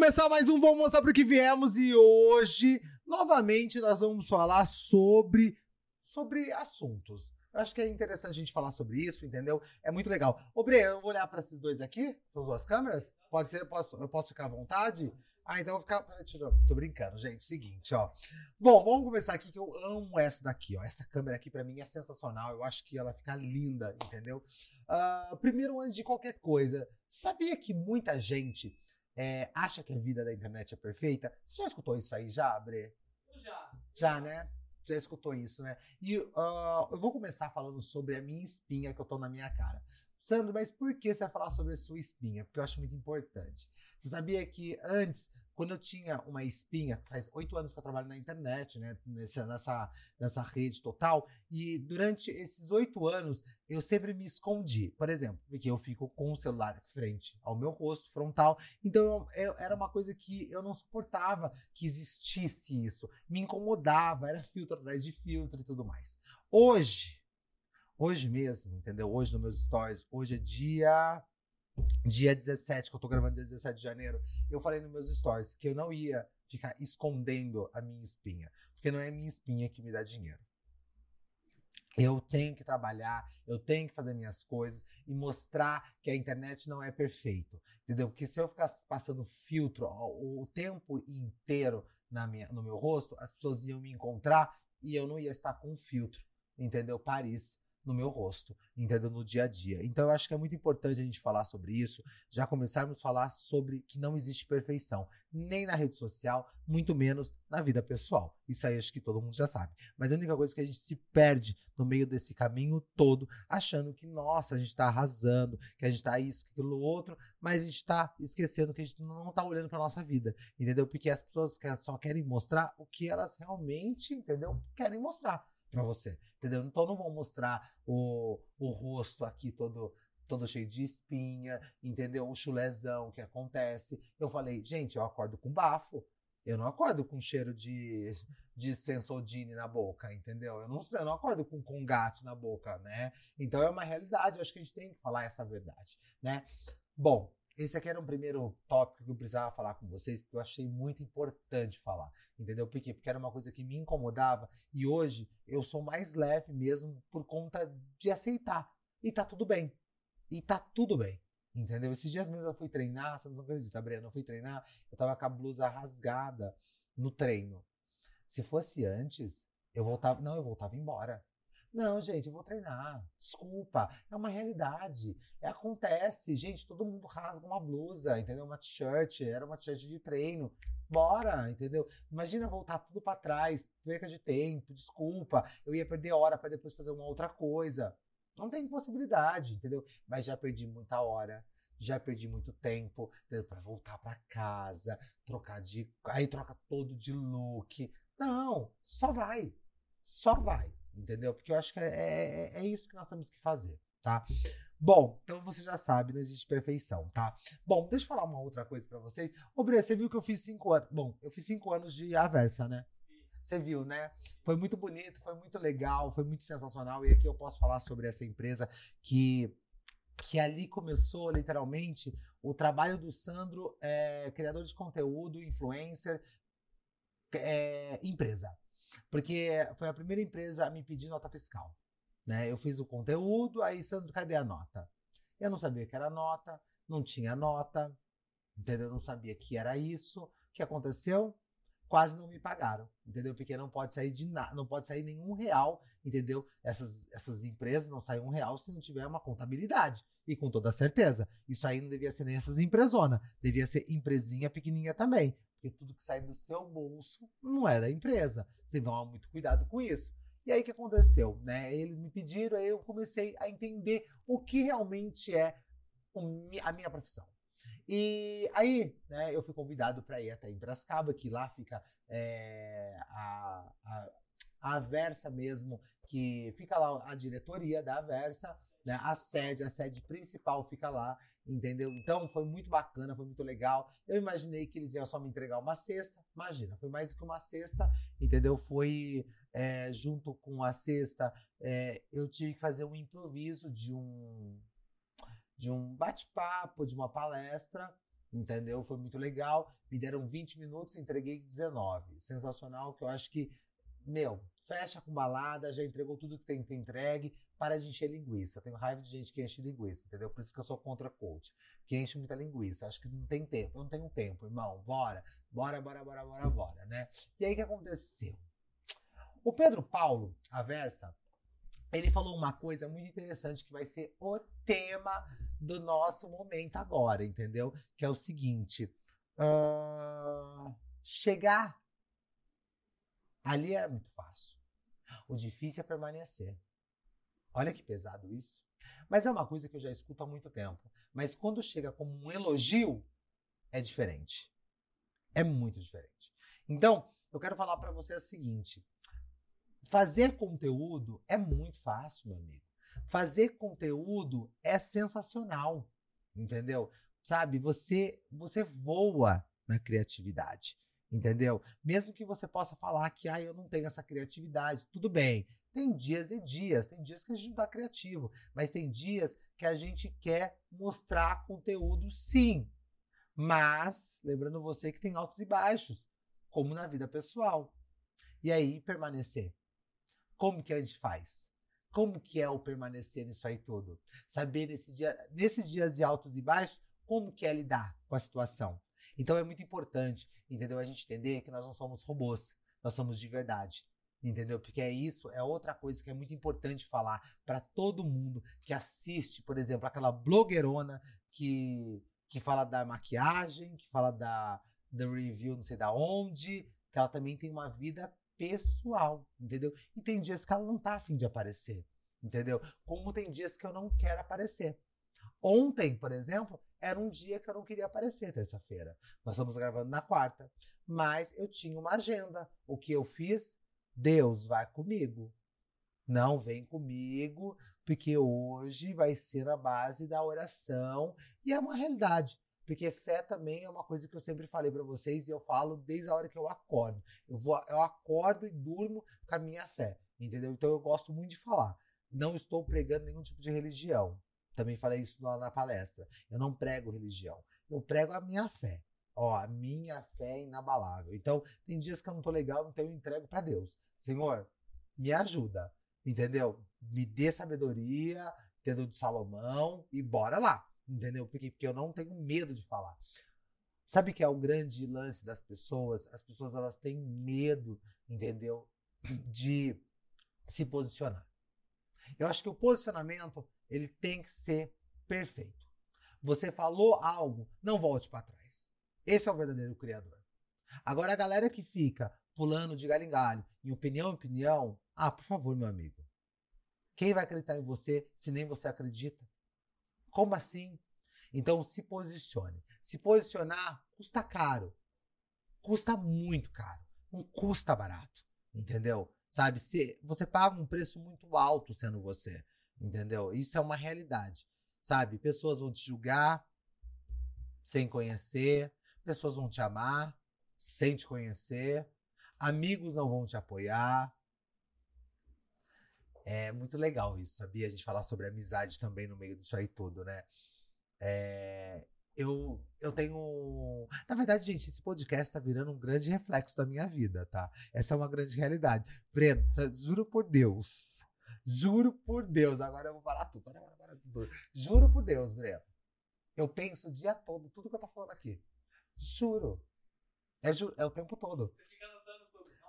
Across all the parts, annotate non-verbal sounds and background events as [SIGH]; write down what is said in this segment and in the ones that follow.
começar mais um Vamos Mostrar Pro Que Viemos e hoje, novamente, nós vamos falar sobre, sobre assuntos. Eu acho que é interessante a gente falar sobre isso, entendeu? É muito legal. Ô, Bre, eu vou olhar para esses dois aqui, para as duas câmeras? Pode ser? Eu posso, eu posso ficar à vontade? Ah, então eu vou ficar. Tô brincando, gente. Seguinte, ó. Bom, vamos começar aqui que eu amo essa daqui, ó. Essa câmera aqui pra mim é sensacional. Eu acho que ela fica linda, entendeu? Ah, primeiro, antes de qualquer coisa, sabia que muita gente é, acha que a vida da internet é perfeita? Você já escutou isso aí já, Bre? Já. Já, né? Já escutou isso, né? E ah, eu vou começar falando sobre a minha espinha que eu tô na minha cara. Sandro, mas por que você vai falar sobre a sua espinha? Porque eu acho muito importante. Você sabia que antes, quando eu tinha uma espinha, faz oito anos que eu trabalho na internet, né? Nessa, nessa, nessa rede total, e durante esses oito anos eu sempre me escondi. Por exemplo, porque eu fico com o celular frente ao meu rosto, frontal. Então eu- eu- era uma coisa que eu não suportava que existisse isso. Me incomodava, era filtro atrás de filtro e tudo mais. Hoje, hoje mesmo, entendeu? Hoje nos meus stories, hoje é dia dia 17, que eu tô gravando dia 17 de janeiro, eu falei nos meus stories que eu não ia ficar escondendo a minha espinha, porque não é a minha espinha que me dá dinheiro. Eu tenho que trabalhar, eu tenho que fazer minhas coisas e mostrar que a internet não é perfeito, entendeu? Porque se eu ficar passando filtro o tempo inteiro na minha, no meu rosto, as pessoas iam me encontrar e eu não ia estar com filtro, entendeu? Paris no meu rosto, entendeu? No dia a dia. Então eu acho que é muito importante a gente falar sobre isso, já começarmos a falar sobre que não existe perfeição, nem na rede social, muito menos na vida pessoal. Isso aí acho que todo mundo já sabe. Mas a única coisa é que a gente se perde no meio desse caminho todo, achando que, nossa, a gente tá arrasando, que a gente tá isso, aquilo outro, mas a gente tá esquecendo que a gente não tá olhando pra nossa vida, entendeu? Porque as pessoas só querem mostrar o que elas realmente, entendeu? Querem mostrar pra você, entendeu? Então não vão mostrar o, o rosto aqui todo todo cheio de espinha, entendeu? O chulezão que acontece. Eu falei, gente, eu acordo com bafo. Eu não acordo com cheiro de, de Sensodine na boca, entendeu? Eu não, eu não acordo com congate na boca, né? Então é uma realidade, eu acho que a gente tem que falar essa verdade, né? Bom, esse aqui era um primeiro tópico que eu precisava falar com vocês, porque eu achei muito importante falar, entendeu? Por quê? Porque era uma coisa que me incomodava e hoje eu sou mais leve mesmo por conta de aceitar. E tá tudo bem. E tá tudo bem. Entendeu? Esses dias mesmo eu fui treinar, você não acredita, Breno, eu fui treinar, eu tava com a blusa rasgada no treino. Se fosse antes, eu voltava, não, eu voltava embora. Não, gente, eu vou treinar. Desculpa, é uma realidade. É, acontece, gente, todo mundo rasga uma blusa, entendeu? Uma t-shirt, era uma t-shirt de treino. Bora, entendeu? Imagina voltar tudo pra trás, perca de tempo, desculpa. Eu ia perder hora pra depois fazer uma outra coisa. Não tem possibilidade, entendeu? Mas já perdi muita hora, já perdi muito tempo pra voltar pra casa, trocar de. Aí troca todo de look. Não, só vai. Só vai, entendeu? Porque eu acho que é, é, é isso que nós temos que fazer, tá? Bom, então você já sabe, não existe perfeição, tá? Bom, deixa eu falar uma outra coisa pra vocês. Ô, Bre, você viu que eu fiz cinco anos. Bom, eu fiz cinco anos de Aversa, né? Você viu, né? Foi muito bonito, foi muito legal, foi muito sensacional. E aqui eu posso falar sobre essa empresa que, que ali começou, literalmente, o trabalho do Sandro, é, criador de conteúdo, influencer, é, empresa. Porque foi a primeira empresa a me pedir nota fiscal. Né? Eu fiz o conteúdo, aí, Sandro, cadê a nota? Eu não sabia que era nota, não tinha nota, entendeu? Eu não sabia que era isso. O que aconteceu? Quase não me pagaram, entendeu? Porque não pode sair de nada, não pode sair nenhum real, entendeu? Essas, essas empresas não saem um real se não tiver uma contabilidade. E com toda certeza, isso aí não devia ser nem essas empresonas, devia ser empresinha pequenininha também. Porque tudo que sai do seu bolso não é da empresa. Você tomar muito cuidado com isso. E aí o que aconteceu? Né? Eles me pediram, aí eu comecei a entender o que realmente é a minha profissão. E aí, né, eu fui convidado para ir até em Brascaba, que lá fica é, a, a, a Aversa mesmo, que fica lá a diretoria da Aversa, né, a sede, a sede principal fica lá, entendeu? Então foi muito bacana, foi muito legal. Eu imaginei que eles iam só me entregar uma cesta, imagina, foi mais do que uma cesta, entendeu? Foi é, junto com a cesta, é, eu tive que fazer um improviso de um de um bate-papo, de uma palestra, entendeu? Foi muito legal. Me deram 20 minutos, entreguei 19. Sensacional, que eu acho que, meu, fecha com balada, já entregou tudo que tem que ter entregue, para de encher linguiça. tenho raiva de gente que enche linguiça, entendeu? Por isso que eu sou contra coach, que enche muita linguiça. Acho que não tem tempo. Eu não tenho tempo, irmão. Bora, bora, bora, bora, bora, bora, né? E aí o que aconteceu? O Pedro Paulo, a Versa, ele falou uma coisa muito interessante que vai ser o tema do nosso momento agora, entendeu? Que é o seguinte: uh, chegar ali é muito fácil. O difícil é permanecer. Olha que pesado isso. Mas é uma coisa que eu já escuto há muito tempo. Mas quando chega como um elogio, é diferente. É muito diferente. Então, eu quero falar para você o seguinte: Fazer conteúdo é muito fácil, meu amigo. Fazer conteúdo é sensacional, entendeu? Sabe, você você voa na criatividade, entendeu? Mesmo que você possa falar que ah, eu não tenho essa criatividade, tudo bem. Tem dias e dias, tem dias que a gente não tá criativo, mas tem dias que a gente quer mostrar conteúdo sim. Mas, lembrando você que tem altos e baixos, como na vida pessoal. E aí, permanecer. Como que a gente faz? Como que é o permanecer nisso aí tudo? Saber nesses dias de altos e baixos, como que é lidar com a situação. Então é muito importante, entendeu? A gente entender que nós não somos robôs, nós somos de verdade. Entendeu? Porque é isso, é outra coisa que é muito importante falar para todo mundo que assiste, por exemplo, aquela blogueirona que, que fala da maquiagem, que fala da, da review não sei da onde, que ela também tem uma vida pessoal, entendeu? E tem dias que ela não tá afim de aparecer, entendeu? Como tem dias que eu não quero aparecer. Ontem, por exemplo, era um dia que eu não queria aparecer, terça-feira. Nós estamos gravando na quarta, mas eu tinha uma agenda. O que eu fiz? Deus vai comigo. Não vem comigo, porque hoje vai ser a base da oração e é uma realidade. Porque fé também é uma coisa que eu sempre falei para vocês e eu falo desde a hora que eu acordo. Eu, vou, eu acordo e durmo com a minha fé, entendeu? Então eu gosto muito de falar. Não estou pregando nenhum tipo de religião. Também falei isso lá na palestra. Eu não prego religião. Eu prego a minha fé. Ó, a minha fé é inabalável. Então, tem dias que eu não tô legal, então eu entrego para Deus. Senhor, me ajuda, entendeu? Me dê sabedoria, entendeu? De Salomão e bora lá. Entendeu? Porque, porque eu não tenho medo de falar. Sabe que é o grande lance das pessoas? As pessoas elas têm medo, entendeu? De se posicionar. Eu acho que o posicionamento ele tem que ser perfeito. Você falou algo, não volte para trás. Esse é o verdadeiro criador. Agora a galera que fica pulando de galho em galho, em opinião em opinião, ah, por favor, meu amigo. Quem vai acreditar em você se nem você acredita? Como assim? Então se posicione. Se posicionar custa caro. Custa muito caro. Não custa barato. Entendeu? Sabe? Se, você paga um preço muito alto sendo você. Entendeu? Isso é uma realidade. Sabe? Pessoas vão te julgar sem conhecer. Pessoas vão te amar sem te conhecer. Amigos não vão te apoiar. É muito legal isso, sabia? A gente falar sobre amizade também no meio disso aí tudo, né? É, eu, eu tenho. Na verdade, gente, esse podcast tá virando um grande reflexo da minha vida, tá? Essa é uma grande realidade. Breno, juro por Deus. Juro por Deus. Agora eu vou falar tudo. Juro por Deus, Breno. Eu penso o dia todo, tudo que eu tô falando aqui. Juro. É, ju é o tempo todo. Você fica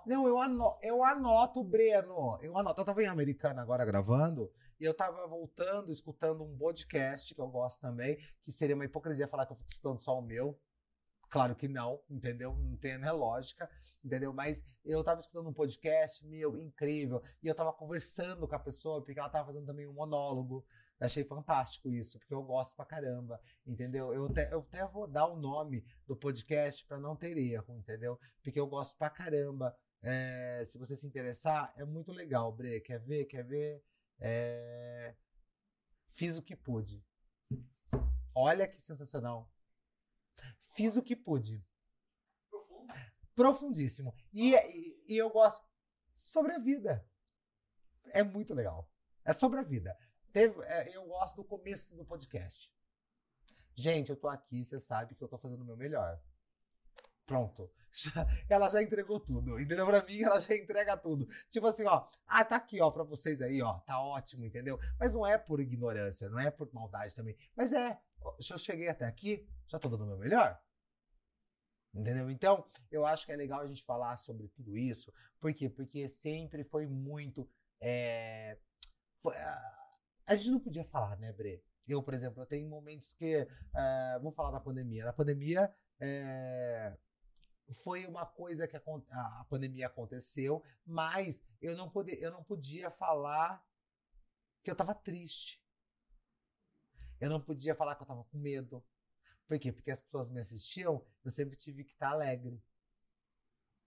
não, eu, anoto, eu anoto, Breno. Eu anoto. Eu tava em Americana agora gravando e eu tava voltando, escutando um podcast que eu gosto também, que seria uma hipocrisia falar que eu fico escutando só o meu. Claro que não, entendeu? Não tem né, lógica, entendeu? Mas eu tava escutando um podcast, meu, incrível. E eu tava conversando com a pessoa, porque ela tava fazendo também um monólogo. Achei fantástico isso, porque eu gosto pra caramba, entendeu? Eu até, eu até vou dar o nome do podcast para não ter erro, entendeu? Porque eu gosto pra caramba é, se você se interessar, é muito legal, Bre. Quer ver? Quer ver? É... Fiz o que pude. Olha que sensacional. Fiz o que pude. Profundo. Profundíssimo. E, e, e eu gosto sobre a vida. É muito legal. É sobre a vida. Teve, é, eu gosto do começo do podcast. Gente, eu tô aqui, você sabe que eu tô fazendo o meu melhor. Pronto. [LAUGHS] Já- ela já entregou tudo, entendeu? Pra mim, ela já entrega tudo. Tipo assim, ó, ah, tá aqui, ó, pra vocês aí, ó, tá ótimo, entendeu? Mas não é por ignorância, não é por maldade também. Mas é, se eu cheguei até aqui, já tô dando o meu melhor. Entendeu? Então, eu acho que é legal a gente falar sobre tudo isso. Por quê? Porque sempre foi muito. é, foi- ah, a gente não podia falar, né, Bre? Eu, por exemplo, eu tenho momentos que. é, vou falar da pandemia. Na pandemia. é, foi uma coisa que a a pandemia aconteceu, mas eu não, poder, eu não podia falar que eu tava triste. Eu não podia falar que eu tava com medo. Por quê? Porque as pessoas me assistiam, eu sempre tive que estar alegre.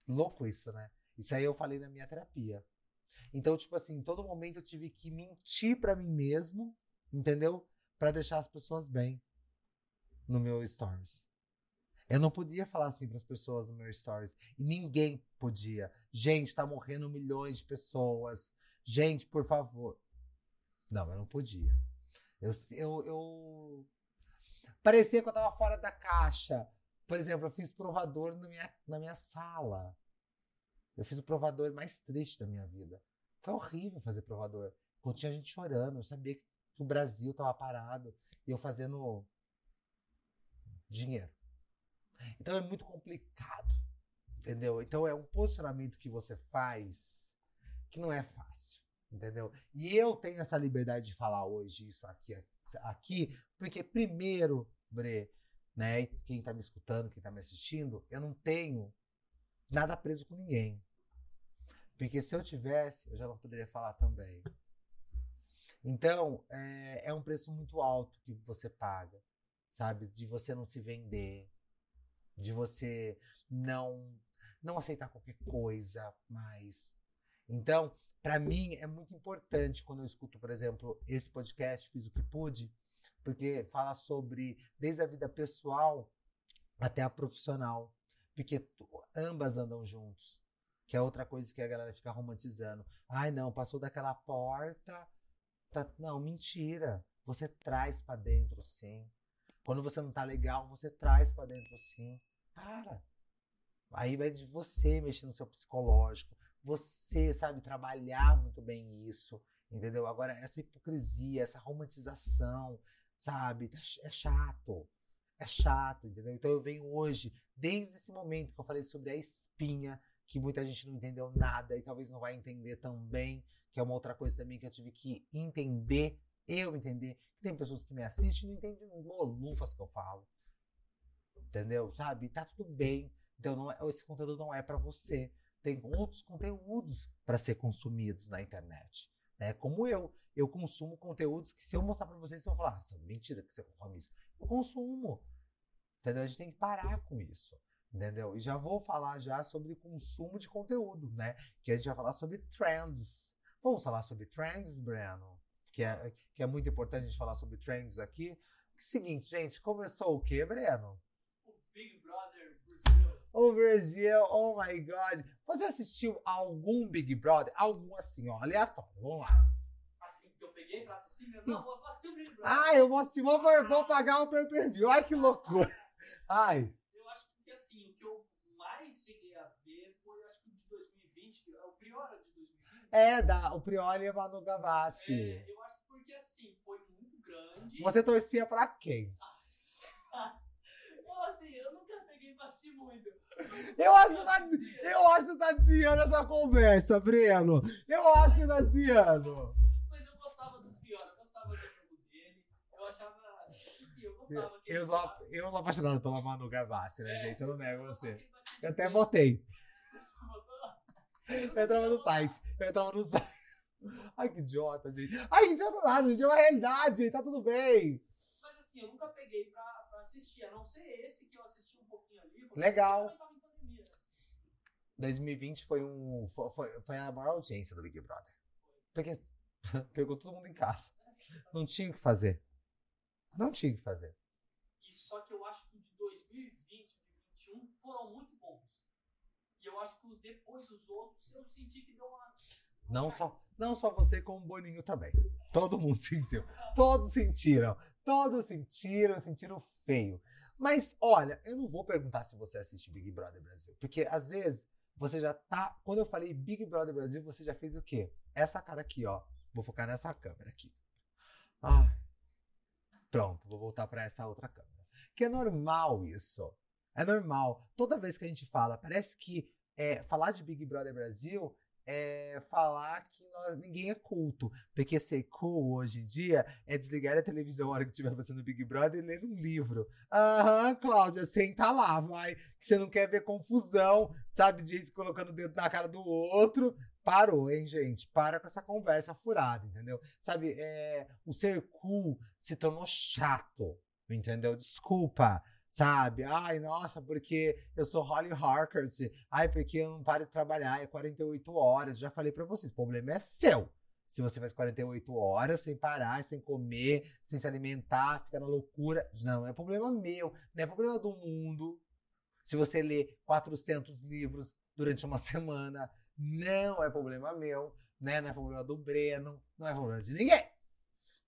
Louco isso, né? Isso aí eu falei na minha terapia. Então, tipo assim, em todo momento eu tive que mentir pra mim mesmo, entendeu? Pra deixar as pessoas bem no meu stories. Eu não podia falar assim pras pessoas no meu stories. E ninguém podia. Gente, tá morrendo milhões de pessoas. Gente, por favor. Não, eu não podia. Eu, eu, eu... Parecia que eu tava fora da caixa. Por exemplo, eu fiz provador na minha, na minha sala. Eu fiz o provador mais triste da minha vida. Foi horrível fazer provador. Quando tinha gente chorando, eu sabia que o Brasil tava parado e eu fazendo dinheiro. Então é muito complicado, entendeu? Então é um posicionamento que você faz que não é fácil, entendeu? E eu tenho essa liberdade de falar hoje isso aqui, aqui porque primeiro, Bre, né, quem tá me escutando, quem tá me assistindo, eu não tenho nada preso com ninguém. Porque se eu tivesse, eu já não poderia falar também. Então, é, é um preço muito alto que você paga, sabe? De você não se vender, de você não não aceitar qualquer coisa mais. Então, para mim é muito importante quando eu escuto, por exemplo, esse podcast, fiz o que pude, porque fala sobre desde a vida pessoal até a profissional, porque ambas andam juntos. Que é outra coisa que a galera fica romantizando. Ai, não, passou daquela porta. tá- Não, mentira. Você traz pra dentro, sim. Quando você não tá legal, você traz pra dentro, sim. Para. Aí vai de você mexer no seu psicológico. Você, sabe, trabalhar muito bem isso. Entendeu? Agora, essa hipocrisia, essa romantização, sabe? É chato. É chato, entendeu? Então eu venho hoje, desde esse momento que eu falei sobre a espinha, que muita gente não entendeu nada e talvez não vai entender também, que é uma outra coisa também que eu tive que entender, eu entender, que tem pessoas que me assistem e não entendem bolufas que eu falo. Entendeu? Sabe? Tá tudo bem. Então não é- esse conteúdo não é pra você. Tem outros conteúdos para ser consumidos na internet, né? Como eu, eu consumo conteúdos que se eu mostrar pra vocês, vocês vão falar, ah, mentira que você consome isso. Eu consumo. Entendeu? A gente tem que parar com isso. Entendeu? E já vou falar já sobre consumo de conteúdo, né? Que a gente vai falar sobre trends. Vamos falar sobre trends, Breno? Que é, que é muito importante a gente falar sobre trends aqui. Seguinte, gente, começou o quê, Breno? O Big Brother Brasil. O Brasil, oh my God. Você assistiu algum Big Brother? Algum assim, ó, aleatório. Vamos lá. Assim, que eu peguei pra assistir. Não, vou assistir o Big Brother. Ah, eu vou assistir, vou, vou pagar o pay per view. Ai, que loucura. Ai, Eu acho que assim, o que eu mais cheguei a ver foi acho que o de 2020, que é o Priora de 2020. é da, o Prioli e Manu Gavassi. É, eu acho porque assim, foi muito grande. Você torcia pra quem? [LAUGHS] Eu assim, eu nunca peguei pra assistir muito. Eu acho, que tá, des- eu acho que tá desviando essa conversa, Breno. Eu acho que tá desviando. Mas eu gostava do Priora, eu gostava do jogo dele. Eu [LAUGHS] Eu gostava Eu ele sou, eu sou apaixonado pela Manu Gavassi, né, É, gente? Eu não nego você. Eu até botei. Você botou? Eu entrava no site. Eu entrava no site. Ai, que idiota, gente. Ai, que idiota nada, gente. É uma realidade. Tá tudo bem. Mas assim, eu nunca peguei pra, pra assistir, a não ser esse que eu assisti um pouquinho ali. Legal. eu tava em pandemia, né? 2020 foi um. Foi, foi- foi a maior audiência do Big Brother. Porque [LAUGHS] pegou todo mundo em casa. Não tinha o que fazer. Não tinha o que fazer. E só que eu acho que de 2020 e 2021 foram muito bons. E eu acho que os- depois os outros eu senti que deu uma. Não só, não só você, como o Boninho também. Todo mundo [LAUGHS] sentiu. Todos sentiram. Todos sentiram, sentiram feio. Mas olha, eu não vou perguntar se você assiste Big Brother Brasil, porque às vezes você já tá. Quando eu falei Big Brother Brasil, você já fez o quê? Essa cara aqui, ó. Vou focar nessa câmera aqui. Ah, pronto, vou voltar para essa outra câmera. Que é normal isso. É normal. Toda vez que a gente fala, parece que é, falar de Big Brother Brasil é falar que nós, ninguém é culto. Porque ser cool hoje em dia é desligar a televisão na hora que estiver passando Big Brother e ler um livro. Aham, Cláudia, senta lá, vai. Que você não quer ver confusão, sabe? De gente colocando o dedo na cara do outro. Parou, hein, gente? Para com essa conversa furada, entendeu? Sabe, é, o ser cool se tornou chato, entendeu? Desculpa sabe? Ai, nossa, porque eu sou Holly Harkers. Ai, porque eu não paro de trabalhar, é 48 horas. Já falei para vocês, o problema é seu. Se você faz 48 horas sem parar, sem comer, sem se alimentar, fica na loucura. Não, é problema meu, não é problema do mundo. Se você lê 400 livros durante uma [LAUGHS] semana, não é problema meu, né? Não é problema do Breno, não é problema de ninguém.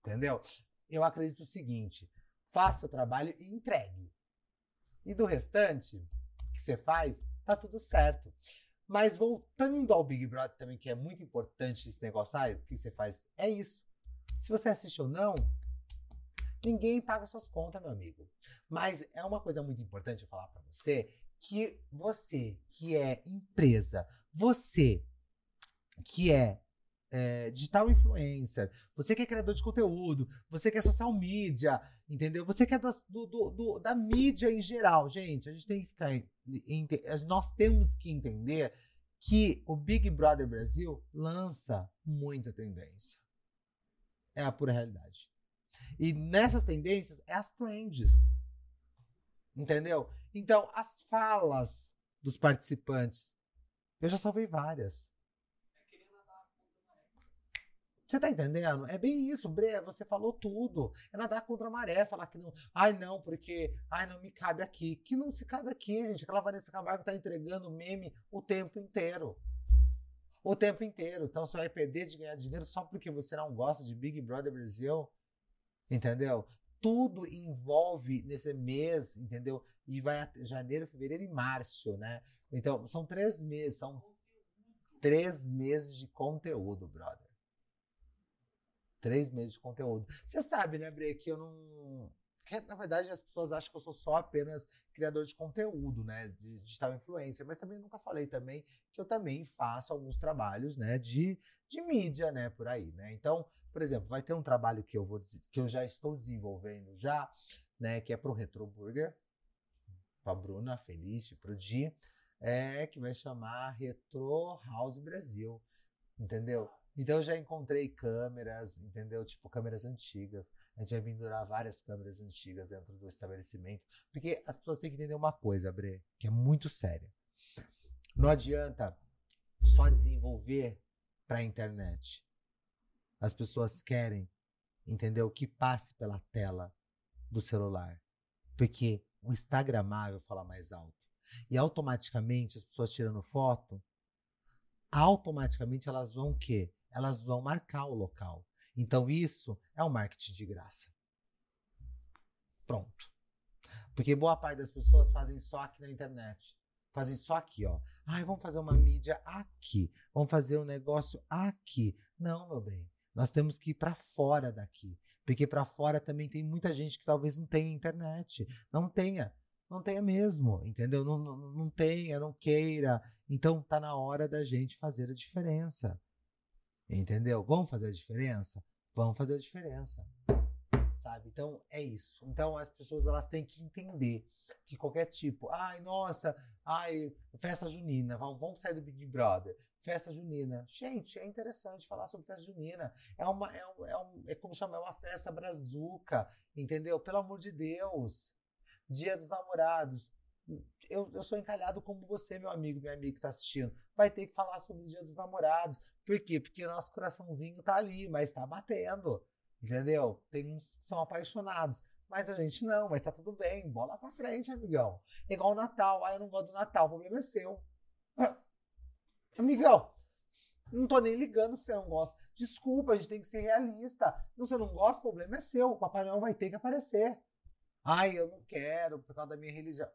Entendeu? Eu acredito o seguinte: faça o trabalho e entregue. E do restante que você faz, tá tudo certo. Mas voltando ao Big Brother também, que é muito importante esse negócio, ah, o que você faz é isso. Se você assiste ou não, ninguém paga suas contas, meu amigo. Mas é uma coisa muito importante eu falar para você que você que é empresa, você que é é, digital influencer, você que é criador de conteúdo, você que é social media, entendeu? Você que é da, do, do, da mídia em geral, gente. A gente tem que ficar. Nós temos que entender que o Big Brother Brasil lança muita tendência. É a pura realidade. E nessas tendências é as trends. Entendeu? Então, as falas dos participantes, eu já salvei várias. Você tá entendendo? É bem isso, Bre, você falou tudo. É nadar contra a maré, falar que não. Ai, não, porque. Ai, não me cabe aqui. Que não se cabe aqui, gente. Aquela Vanessa Camargo tá entregando meme o tempo inteiro. O tempo inteiro. Então você vai perder de ganhar dinheiro só porque você não gosta de Big Brother Brasil. Entendeu? Tudo envolve nesse mês, entendeu? E vai até janeiro, fevereiro e março, né? Então, são três meses, são três meses de conteúdo, brother. Três meses de conteúdo. Você sabe, né, Bre, que eu não. Na verdade, as pessoas acham que eu sou só apenas criador de conteúdo, né? De digital influencer, mas também nunca falei também que eu também faço alguns trabalhos, né? De, de mídia, né? Por aí, né? Então, por exemplo, vai ter um trabalho que eu vou que eu já estou desenvolvendo já, né? Que é pro Retro Burger, pra Bruna, Felice, pro Di, é, que vai chamar Retro House Brasil, entendeu? Então eu já encontrei câmeras, entendeu? Tipo, câmeras antigas. A gente vai pendurar várias câmeras antigas dentro do estabelecimento. Porque as pessoas têm que entender uma coisa, Bre, que é muito séria. Não adianta só desenvolver para a internet. As pessoas querem, entendeu? Que passe pela tela do celular. Porque o Instagramável fala mais alto. E automaticamente as pessoas tirando foto, automaticamente elas vão o quê? Elas vão marcar o local. Então isso é um marketing de graça. Pronto. Porque boa parte das pessoas fazem só aqui na internet. Fazem só aqui, ó. Ai, vamos fazer uma mídia aqui. Vamos fazer um negócio aqui. Não, meu bem. Nós temos que ir para fora daqui. Porque para fora também tem muita gente que talvez não tenha internet. Não tenha. Não tenha mesmo, entendeu? Não, não, não tenha, não queira. Então tá na hora da gente fazer a diferença. Entendeu? Vamos fazer a diferença? Vamos fazer a diferença. Sabe? Então é isso. Então as pessoas elas têm que entender que qualquer tipo, ai, nossa, ai, festa junina, vamos, vamos sair do Big Brother. Festa junina. Gente, é interessante falar sobre festa junina. É uma é, um, é, um, é como chamar é uma festa brazuca, entendeu? Pelo amor de Deus. Dia dos namorados. Eu, eu sou encalhado como você, meu amigo, minha amiga que está assistindo. Vai ter que falar sobre o Dia dos Namorados. Por quê? Porque nosso coraçãozinho tá ali, mas tá batendo. Entendeu? Tem uns que são apaixonados. Mas a gente não, mas tá tudo bem. Bola pra frente, amigão. É igual o Natal. Ah, eu não gosto do Natal. O problema é seu. Ah, [LAUGHS] amigão. Não tô nem ligando se você não gosta. Desculpa, a gente tem que ser realista. Se você não gosta, o problema é seu. O Papai Noel vai ter que aparecer. Ai, eu não quero por causa da minha religião.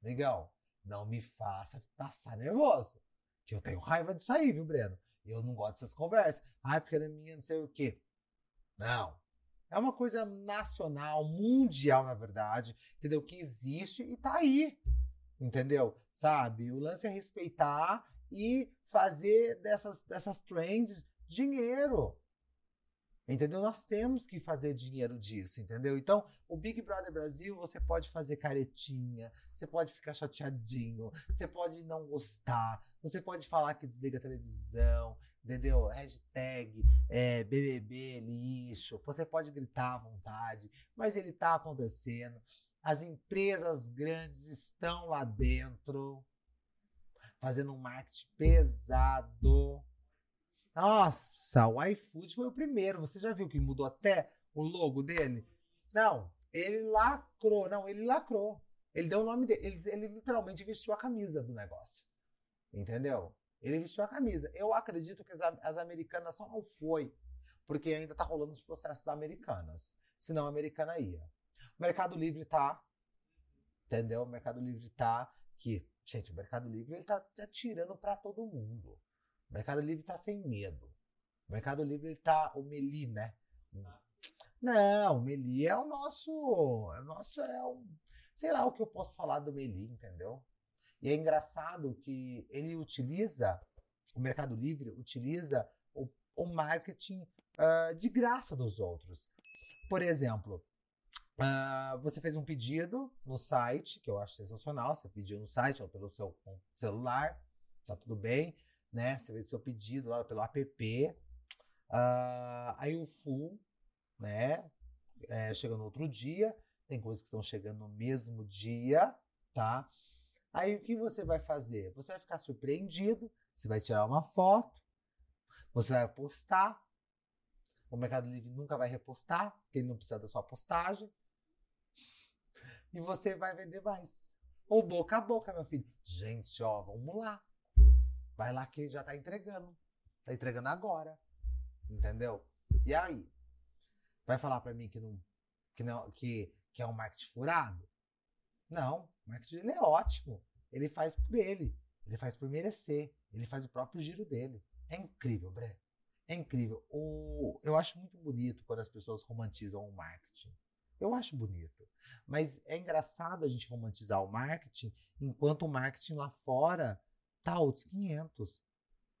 Legal, não me faça passar nervoso. Que eu tenho raiva disso aí, viu, Breno? Eu não gosto dessas conversas. Ai, porque é minha não sei o quê. Não. É uma coisa nacional, mundial, na verdade, entendeu? Que existe e tá aí. Entendeu? Sabe? O lance é respeitar e fazer dessas, dessas trends dinheiro. Entendeu? Nós temos que fazer dinheiro disso, entendeu? Então, o Big Brother Brasil, você pode fazer caretinha, você pode ficar chateadinho, você pode não gostar, você pode falar que desliga a televisão, entendeu? Hashtag é, BBB lixo, você pode gritar à vontade, mas ele tá acontecendo. As empresas grandes estão lá dentro, fazendo um marketing pesado. Nossa, o iFood foi o primeiro. Você já viu que mudou até o logo dele? Não, ele lacrou. Não, ele lacrou. Ele deu o nome dele. Ele, ele literalmente vestiu a camisa do negócio. Entendeu? Ele vestiu a camisa. Eu acredito que as, as americanas só não foi. Porque ainda tá rolando os processos da Americanas. Senão a americana ia. O Mercado Livre tá. Entendeu? O Mercado Livre tá. Que, gente, o Mercado Livre ele tá atirando para todo mundo. O Mercado Livre está sem medo. O Mercado Livre está o Meli, né? Não, o Meli é o nosso, é o nosso é o, sei lá o que eu posso falar do Meli, entendeu? E é engraçado que ele utiliza o Mercado Livre utiliza o, o marketing uh, de graça dos outros. Por exemplo, uh, você fez um pedido no site, que eu acho sensacional, você pediu no site ou pelo seu celular, tá tudo bem né? Você fez seu pedido lá pelo app. Uh, aí o full, né? É, chega no outro dia. Tem coisas que estão chegando no mesmo dia, tá? Aí o que você vai fazer? Você vai ficar surpreendido. Você vai tirar uma foto. Você vai postar. O Mercado Livre nunca vai repostar, porque ele não precisa da sua postagem. E você vai vender mais. Ou boca a boca, meu filho. Gente, ó, vamos lá. Vai lá que já tá entregando. Tá entregando agora. Entendeu? E aí? Vai falar para mim que não, que não que, que é um marketing furado? Não, o marketing dele é ótimo. Ele faz por ele. Ele faz por merecer. Ele faz o próprio giro dele. É incrível, Bré. É incrível. O, eu acho muito bonito quando as pessoas romantizam o marketing. Eu acho bonito. Mas é engraçado a gente romantizar o marketing enquanto o marketing lá fora tá outros 500.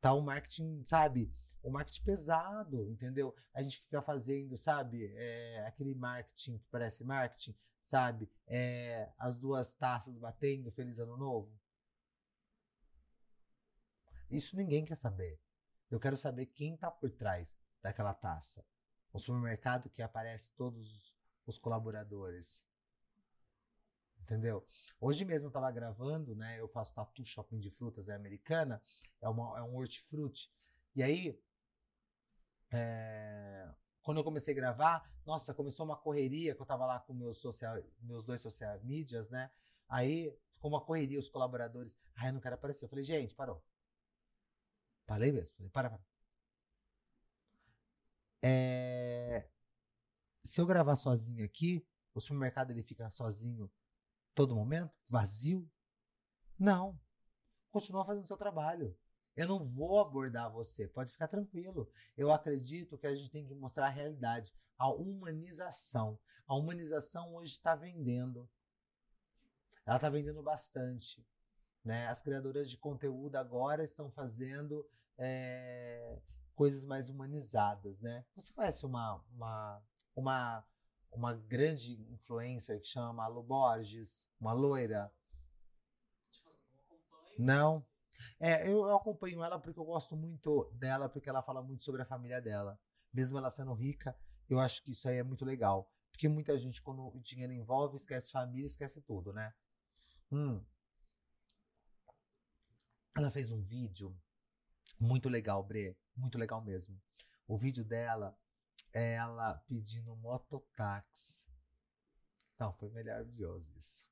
Tá o marketing, sabe? O marketing pesado, entendeu? A gente fica fazendo, sabe? É, aquele marketing que parece marketing, sabe? É, as duas taças batendo, feliz ano novo. Isso ninguém quer saber. Eu quero saber quem tá por trás daquela taça. O supermercado que aparece todos os colaboradores. Entendeu? Hoje mesmo eu tava gravando, né? Eu faço tatu shopping de frutas, é americana, é, uma, é um hortifruti. E aí, é, quando eu comecei a gravar, nossa, começou uma correria, que eu tava lá com meus, social, meus dois social medias, né? Aí ficou uma correria, os colaboradores. Ai, eu não quero aparecer. Eu falei, gente, parou. Parei mesmo. Falei, para, para. É... Se eu gravar sozinho aqui, o supermercado ele fica sozinho todo momento? Vazio? Não. Continua fazendo seu trabalho. Eu não vou abordar você, pode ficar tranquilo. Eu acredito que a gente tem que mostrar a realidade, a humanização. A humanização hoje está vendendo. Ela está vendendo bastante. Né? As criadoras de conteúdo agora estão fazendo é, coisas mais humanizadas. Né? Você conhece uma, uma, uma uma grande influencer que chama Malu Borges, uma loira. Tipo assim, não. É, eu, eu acompanho ela porque eu gosto muito dela, porque ela fala muito sobre a família dela. Mesmo ela sendo rica, eu acho que isso aí é muito legal. Porque muita gente, quando o dinheiro envolve, esquece família, esquece tudo, né? Hum. Ela fez um vídeo muito legal, Bre. Muito legal mesmo. O vídeo dela ela pedindo mototáxi. Não, foi maravilhoso isso.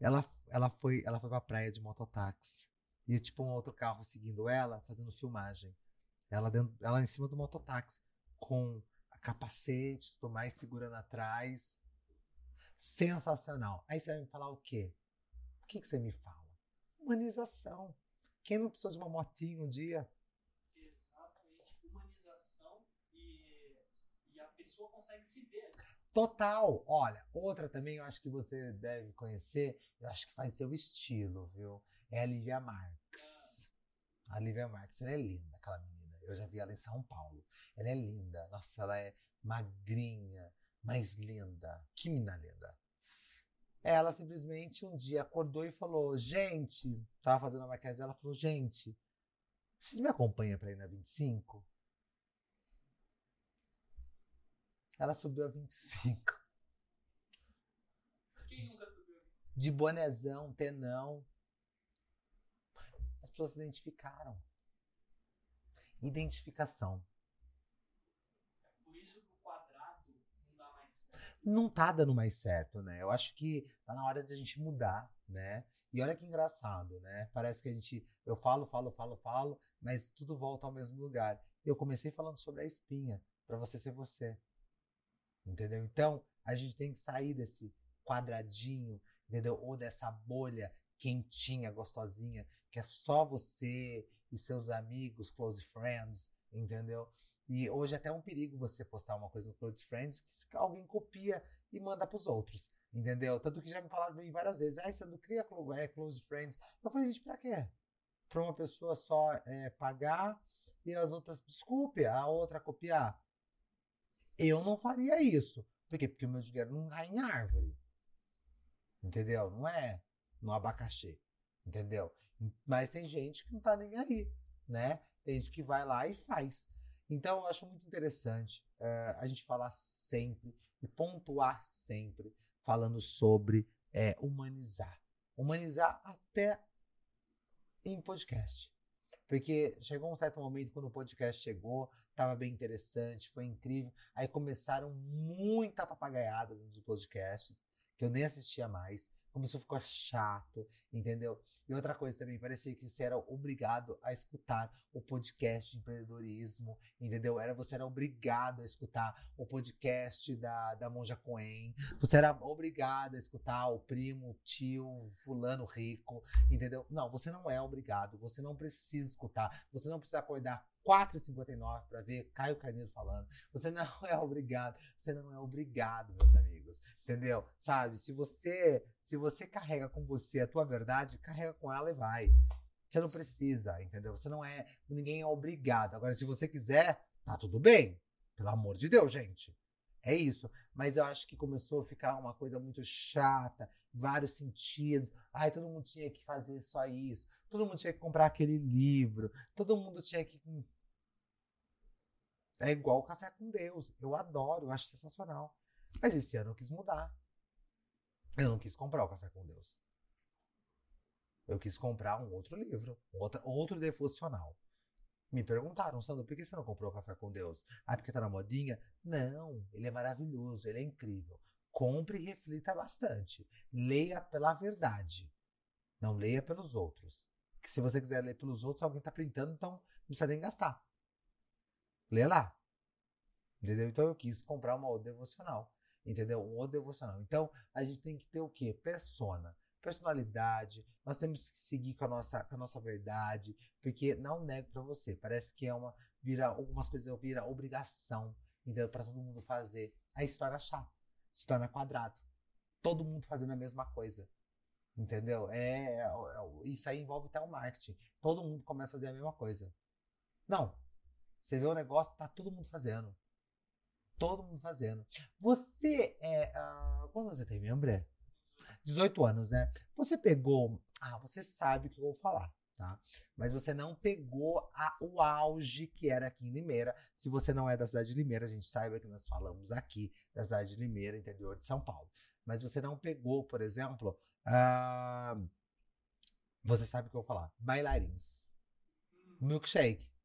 Ela, ela foi, ela foi pra praia de mototáxi. E tipo um outro carro seguindo ela, fazendo filmagem. Ela, dentro, ela em cima do mototáxi, com a capacete, tudo mais, segurando atrás. Sensacional. Aí você vai me falar o quê? O que, que você me fala? Humanização. Quem não precisou de uma motinha um dia? Exatamente. Humanização e, e a pessoa consegue se ver. Total. Olha, outra também eu acho que você deve conhecer, eu acho que faz seu estilo, viu? É a Lívia Marx. A Lívia Marx, ela é linda, aquela menina. Eu já vi ela em São Paulo. Ela é linda. Nossa, ela é magrinha, mas linda. Que mina linda. Ela simplesmente um dia acordou e falou: Gente, tava fazendo a maquiagem dela, falou: Gente, vocês me acompanham pra ir na 25? Ela subiu a 25. Quem nunca subiu? De bonezão, tenão. As pessoas se identificaram. Identificação. Por isso que o quadrado não dá mais certo. Não tá dando mais certo, né? Eu acho que tá na hora de a gente mudar, né? E olha que engraçado, né? Parece que a gente. Eu falo, falo, falo, falo, mas tudo volta ao mesmo lugar. Eu comecei falando sobre a espinha, para você ser você. Entendeu? Então, a gente tem que sair desse quadradinho, entendeu? Ou dessa bolha quentinha, gostosinha, que é só você e seus amigos, close friends, entendeu? E hoje até é um perigo você postar uma coisa no Close Friends que alguém copia e manda pros outros, entendeu? Tanto que já me falaram várias vezes, ah, você não cria é, Close Friends. Eu falei, gente, pra quê? Pra uma pessoa só é, pagar e as outras, desculpe, a outra copiar. Eu não faria isso. Por quê? Porque o meu dinheiro não cai em árvore. Entendeu? Não é no abacaxi. Entendeu? Mas tem gente que não tá nem aí, né? Tem gente que vai lá e faz. Então, eu acho muito interessante uh, a gente falar sempre e pontuar sempre falando sobre é, humanizar. Humanizar até em podcast. Porque chegou um certo momento quando o podcast chegou, estava bem interessante, foi incrível. Aí começaram muita papagaiada nos podcasts, que eu nem assistia mais começou a ficar chato, entendeu? E outra coisa também, parecia que você era obrigado a escutar o podcast de empreendedorismo, entendeu? Era, você era obrigado a escutar o podcast da, da Monja Coen, você era obrigado a escutar o primo, o tio, fulano rico, entendeu? Não, você não é obrigado, você não precisa escutar, você não precisa acordar 4h59 para ver Caio Carneiro falando. Você não [LAUGHS] é obrigado, você não é obrigado, meus amigos. Entendeu? Sabe? Se você, se você carrega com você a tua verdade, carrega com ela e vai. Você não precisa, entendeu? Você não é, ninguém é obrigado. Agora, se você quiser, tá tudo bem. Pelo amor de Deus, gente. É isso. Mas eu acho que começou a ficar uma coisa muito chata, vários sentidos. Ai, todo mundo tinha que fazer só isso. Todo mundo tinha que comprar aquele livro. Todo mundo tinha que é igual o café com Deus. Eu adoro, eu acho sensacional. Mas esse ano eu quis mudar. Eu não quis comprar o café com Deus. Eu quis comprar um outro livro, outro, outro devocional. Me perguntaram, Sandro, por que você não comprou o Café com Deus? Ah, porque tá na modinha? Não, ele é maravilhoso, ele é incrível. Compre e reflita bastante. Leia pela verdade. Não leia pelos outros. Que se você quiser ler pelos outros, alguém tá printando, então não precisa nem gastar. Lê lá. Entendeu? Então eu quis comprar uma outra devocional. Entendeu? Um outro devocional. Então a gente tem que ter o quê? Persona. Personalidade. Nós temos que seguir com a nossa, com a nossa verdade. Porque não nego para você. Parece que é uma. Vira, algumas coisas vira obrigação. Entendeu? Para todo mundo fazer. Aí se torna chato. Se torna quadrado. Todo mundo fazendo a mesma coisa. Entendeu? É, é, é, isso aí envolve até o marketing. Todo mundo começa a fazer a mesma coisa. Não, você vê o negócio, tá todo mundo fazendo. Todo mundo fazendo. Você é. Uh, quando você tem membro? 18 anos, né? Você pegou. Ah, você sabe o que eu vou falar, tá? Mas você não pegou a, o auge que era aqui em Limeira. Se você não é da cidade de Limeira, a gente saiba que nós falamos aqui da cidade de Limeira, interior de São Paulo. Mas você não pegou, por exemplo. Uh, você sabe o que eu vou falar. Bailarins. Milkshake.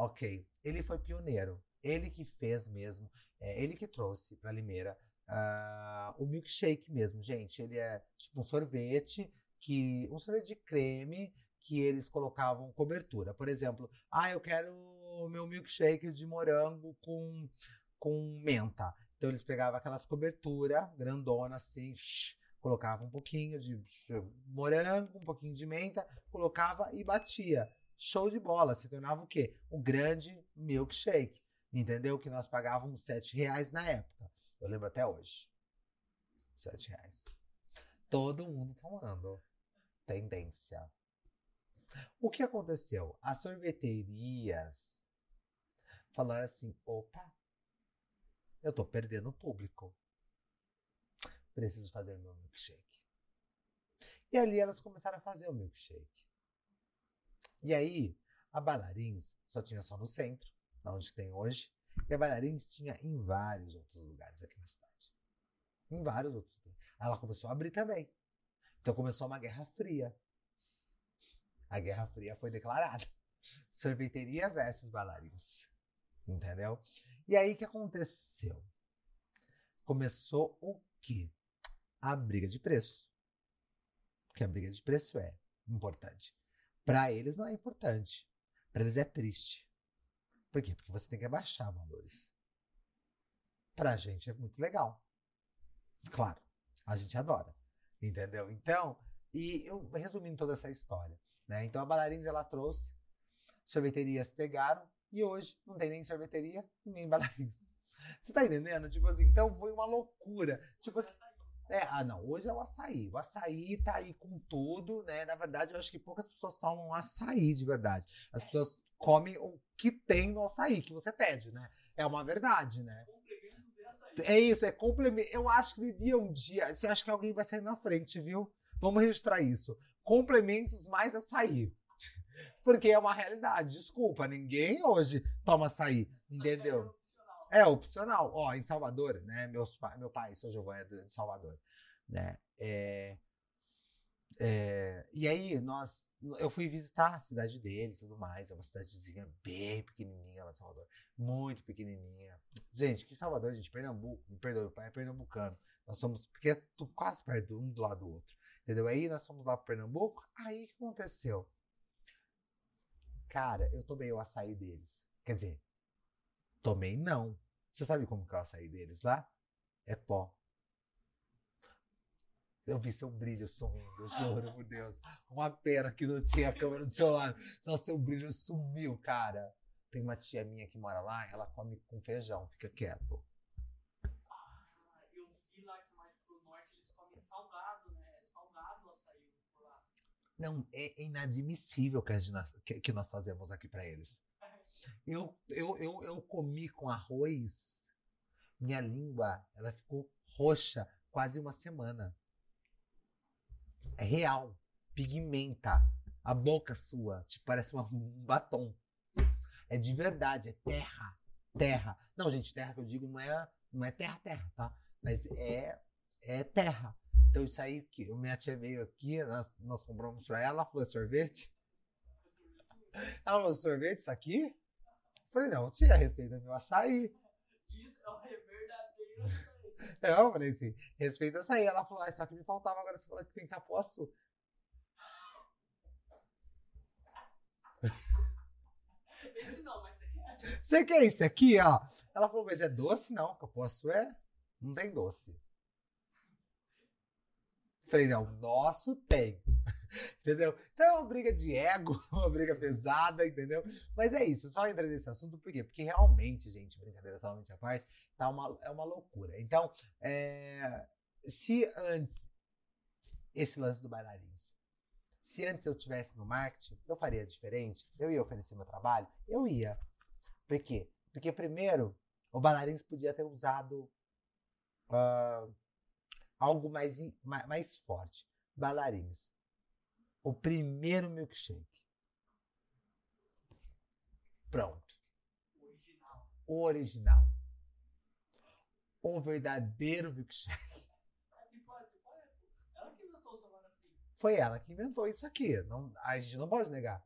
Ok. Ele foi pioneiro. Ele que fez mesmo. É, ele que trouxe para Limeira uh, o milkshake mesmo, gente. Ele é tipo um sorvete que um sorvete de creme que eles colocavam cobertura. Por exemplo, ah, eu quero o meu milkshake de morango com, com menta. Então eles pegavam aquelas cobertura grandona assim, colocava um pouquinho de morango, um pouquinho de menta, colocava e batia. Show de bola, se tornava o quê? O grande milkshake. Entendeu? Que nós pagávamos sete reais na época. Eu lembro até hoje. Sete reais. Todo mundo tomando. Tendência. O que aconteceu? As sorveterias falaram assim: opa, eu tô perdendo público. Preciso fazer meu milkshake. E ali elas começaram a fazer o milkshake. E aí, a Bailarins só tinha só no centro, onde tem hoje. E a Bailarins tinha em vários outros lugares aqui na cidade. Em vários outros. Ela começou a abrir também. Então começou uma guerra fria. A Guerra Fria foi declarada. [LAUGHS] Sorveteria versus bailarinos. Entendeu? E aí o que aconteceu? Começou o quê? A briga de preço. Porque a briga de preço é importante. Para eles não é importante. Para eles é triste. Por quê? Porque você tem que abaixar valores. Pra gente é muito legal. Claro, a gente adora. Entendeu? Então, e eu resumindo toda essa história. Né? Então a Bailarins ela trouxe, sorveterias pegaram e hoje não tem nem sorveteria e nem bailarins. Você tá entendendo? Tipo assim, então foi uma loucura. Tipo assim, é, ah, não, hoje é o açaí. O açaí tá aí com tudo, né? Na verdade, eu acho que poucas pessoas tomam açaí de verdade. As pessoas comem o que tem no açaí, que você pede, né? É uma verdade, né? É isso, é complemento. Eu acho que devia um dia. Você acha que alguém vai sair na frente, viu? Vamos registrar isso complementos mais açaí. [LAUGHS] Porque é uma realidade. Desculpa, ninguém hoje toma açaí, entendeu? É opcional. Ó, em Salvador, né? Meus, meu pai, seu Giovanni, é de Salvador, né? É, é, e aí, nós, eu fui visitar a cidade dele e tudo mais. É uma cidadezinha bem pequenininha lá de Salvador. Muito pequenininha. Gente, que Salvador, gente, Pernambuco, me perdoe, meu pai é pernambucano. Nós somos, porque é quase perto um do lado do outro. Entendeu? Aí nós fomos lá para Pernambuco. Aí o que aconteceu? Cara, eu tomei o açaí deles. Quer dizer, tomei não. Você sabe como que é o açaí deles lá? É pó. Eu vi seu brilho sumindo, juro por Deus. Uma pena que não tinha a câmera do seu lado. Nossa, seu brilho sumiu, cara. Tem uma tia minha que mora lá, ela come com feijão, fica quieto. Não, é inadmissível que, gente, que, que nós fazemos aqui para eles. Eu, eu, eu, eu comi com arroz, minha língua, ela ficou roxa quase uma semana. É real. Pigmenta. A boca sua, tipo, parece uma, um batom. É de verdade, é terra. Terra. Não, gente, terra que eu digo não é, não é terra, terra, tá? Mas é, é terra. Então isso aí, que minha tia veio aqui, nós, nós compramos pra ela, ela falou, é sorvete? [LAUGHS] Ela falou, sorvete isso aqui? Falei, não, tia, receita meu açaí. Isso é o verdadeiro açaí. [LAUGHS] É, eu falei assim, respeita açaí. Ela falou, ah, só que me faltava agora, você falou que tem capuaçu. [LAUGHS] Esse não, mas você quer? Você quer esse aqui, ó? Ela falou, mas é doce? Não, capuaçu é... Não tem doce. Falei, não, nosso tem. [LAUGHS] entendeu? Então é uma briga de ego, uma [LAUGHS] briga pesada, entendeu? Mas é isso, só entrei nesse assunto, por quê? Porque realmente, gente, brincadeira totalmente à parte, tá uma, é uma loucura. Então, é, se antes, esse lance do bailarins, se antes eu tivesse no marketing, eu faria diferente? Eu ia oferecer meu trabalho? Eu ia. Por quê? Porque primeiro, o bailarins podia ter usado uh, algo mais, mais, forte. Bailarines. O primeiro milkshake. Pronto. O original. O verdadeiro milkshake. Foi ela que inventou isso aqui. Não, a gente não pode negar.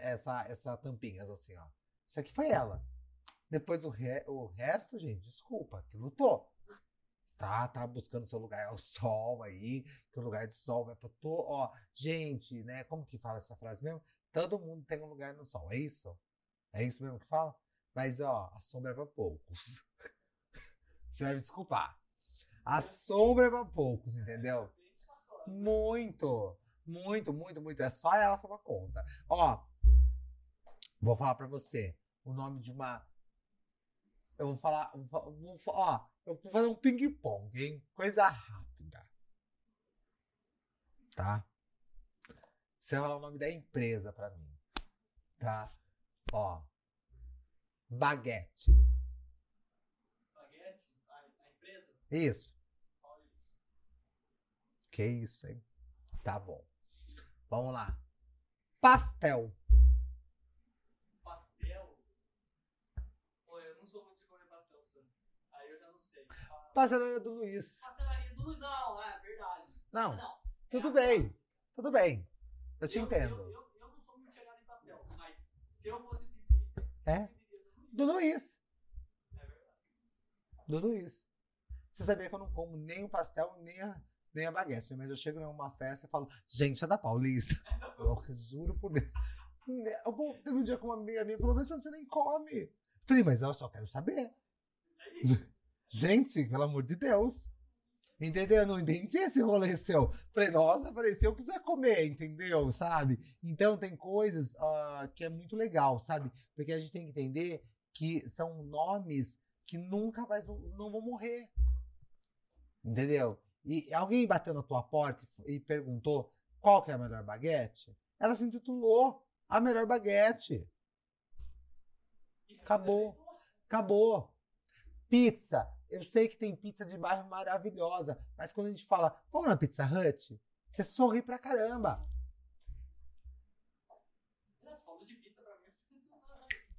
Essa, essa tampinhas assim, ó. Isso aqui foi ela. Depois o, re, o resto, gente, desculpa, que lutou. Tá? Tá buscando seu lugar ao sol aí, que o lugar de sol vai pra todo. Ó, gente, né? Como que fala essa frase mesmo? Todo mundo tem um lugar no sol, é isso? É isso mesmo que fala? Mas, ó, a sombra é pra poucos. [LAUGHS] Você vai me desculpar. A sombra é pra poucos, entendeu? Muito, muito, muito, muito. É só ela tomar conta. Ó, vou falar pra você o nome de uma. Eu vou falar. Vou, vou, ó, eu vou fazer um ping-pong, hein? Coisa rápida. Tá? Você vai falar o nome da empresa pra mim. Tá? Ó. Baguete. Baguete? A, a empresa? Isso. Paulista. Que isso, hein? Tá bom. Vamos lá. Pastel? Pô, eu não sou muito de comer pastel, Sam. Aí eu já não sei. Pastelaria do Luiz. Pastelaria do Luiz. Não, é verdade. Não, Não. tudo é bem. casa. Tudo bem. Eu te Eu- entendo. Eu, eu, eu não sou muito chegado em pastel, mas se eu fosse pedir, É? eu do Luiz. Do Luiz. É verdade. Do Luiz. Você sabia que eu não como nem o pastel, nem a, nem a baguete. Mas eu chego numa festa e falo, gente, é da Paulista. [LAUGHS] Eu juro por Deus. Eu, bom, teve um dia que uma amiga minha falou, mas você nem come. Falei, mas eu só quero saber. É isso. [LAUGHS] Gente, pelo amor de Deus. Entendeu? Eu não entendi esse rolê seu. Falei, nossa, que você ia comer, entendeu? Sabe? Então tem coisas ah, que é muito legal, sabe? Porque a gente tem que entender que são nomes que nunca mais não vão morrer. Entendeu? E alguém bateu na tua porta e perguntou qual que é a melhor baguete? Ela se intitulou a melhor baguete. Acabou. Acabou. Pizza. Eu sei que tem pizza de bairro maravilhosa, mas quando a gente fala, vamos na Pizza Hut, você sorri pra caramba. Você pensando,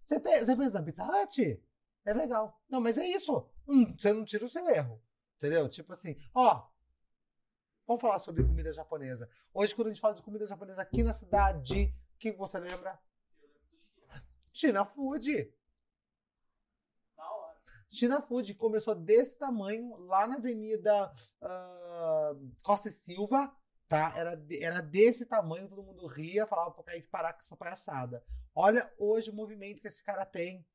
Você, pe- você pensa na Pizza Hut? É legal. Não, mas é isso. Hum, você não tira o seu erro. Entendeu? Tipo assim, ó. Vamos falar sobre comida japonesa. Hoje, quando a gente fala de comida japonesa aqui na cidade, o que você lembra? China Food. China Food começou desse tamanho lá na Avenida ah, Costa e Silva, tá? Era, de- era desse tamanho, todo mundo ria, falava pro Kaique parar com essa palhaçada. Olha hoje o movimento que esse cara tem.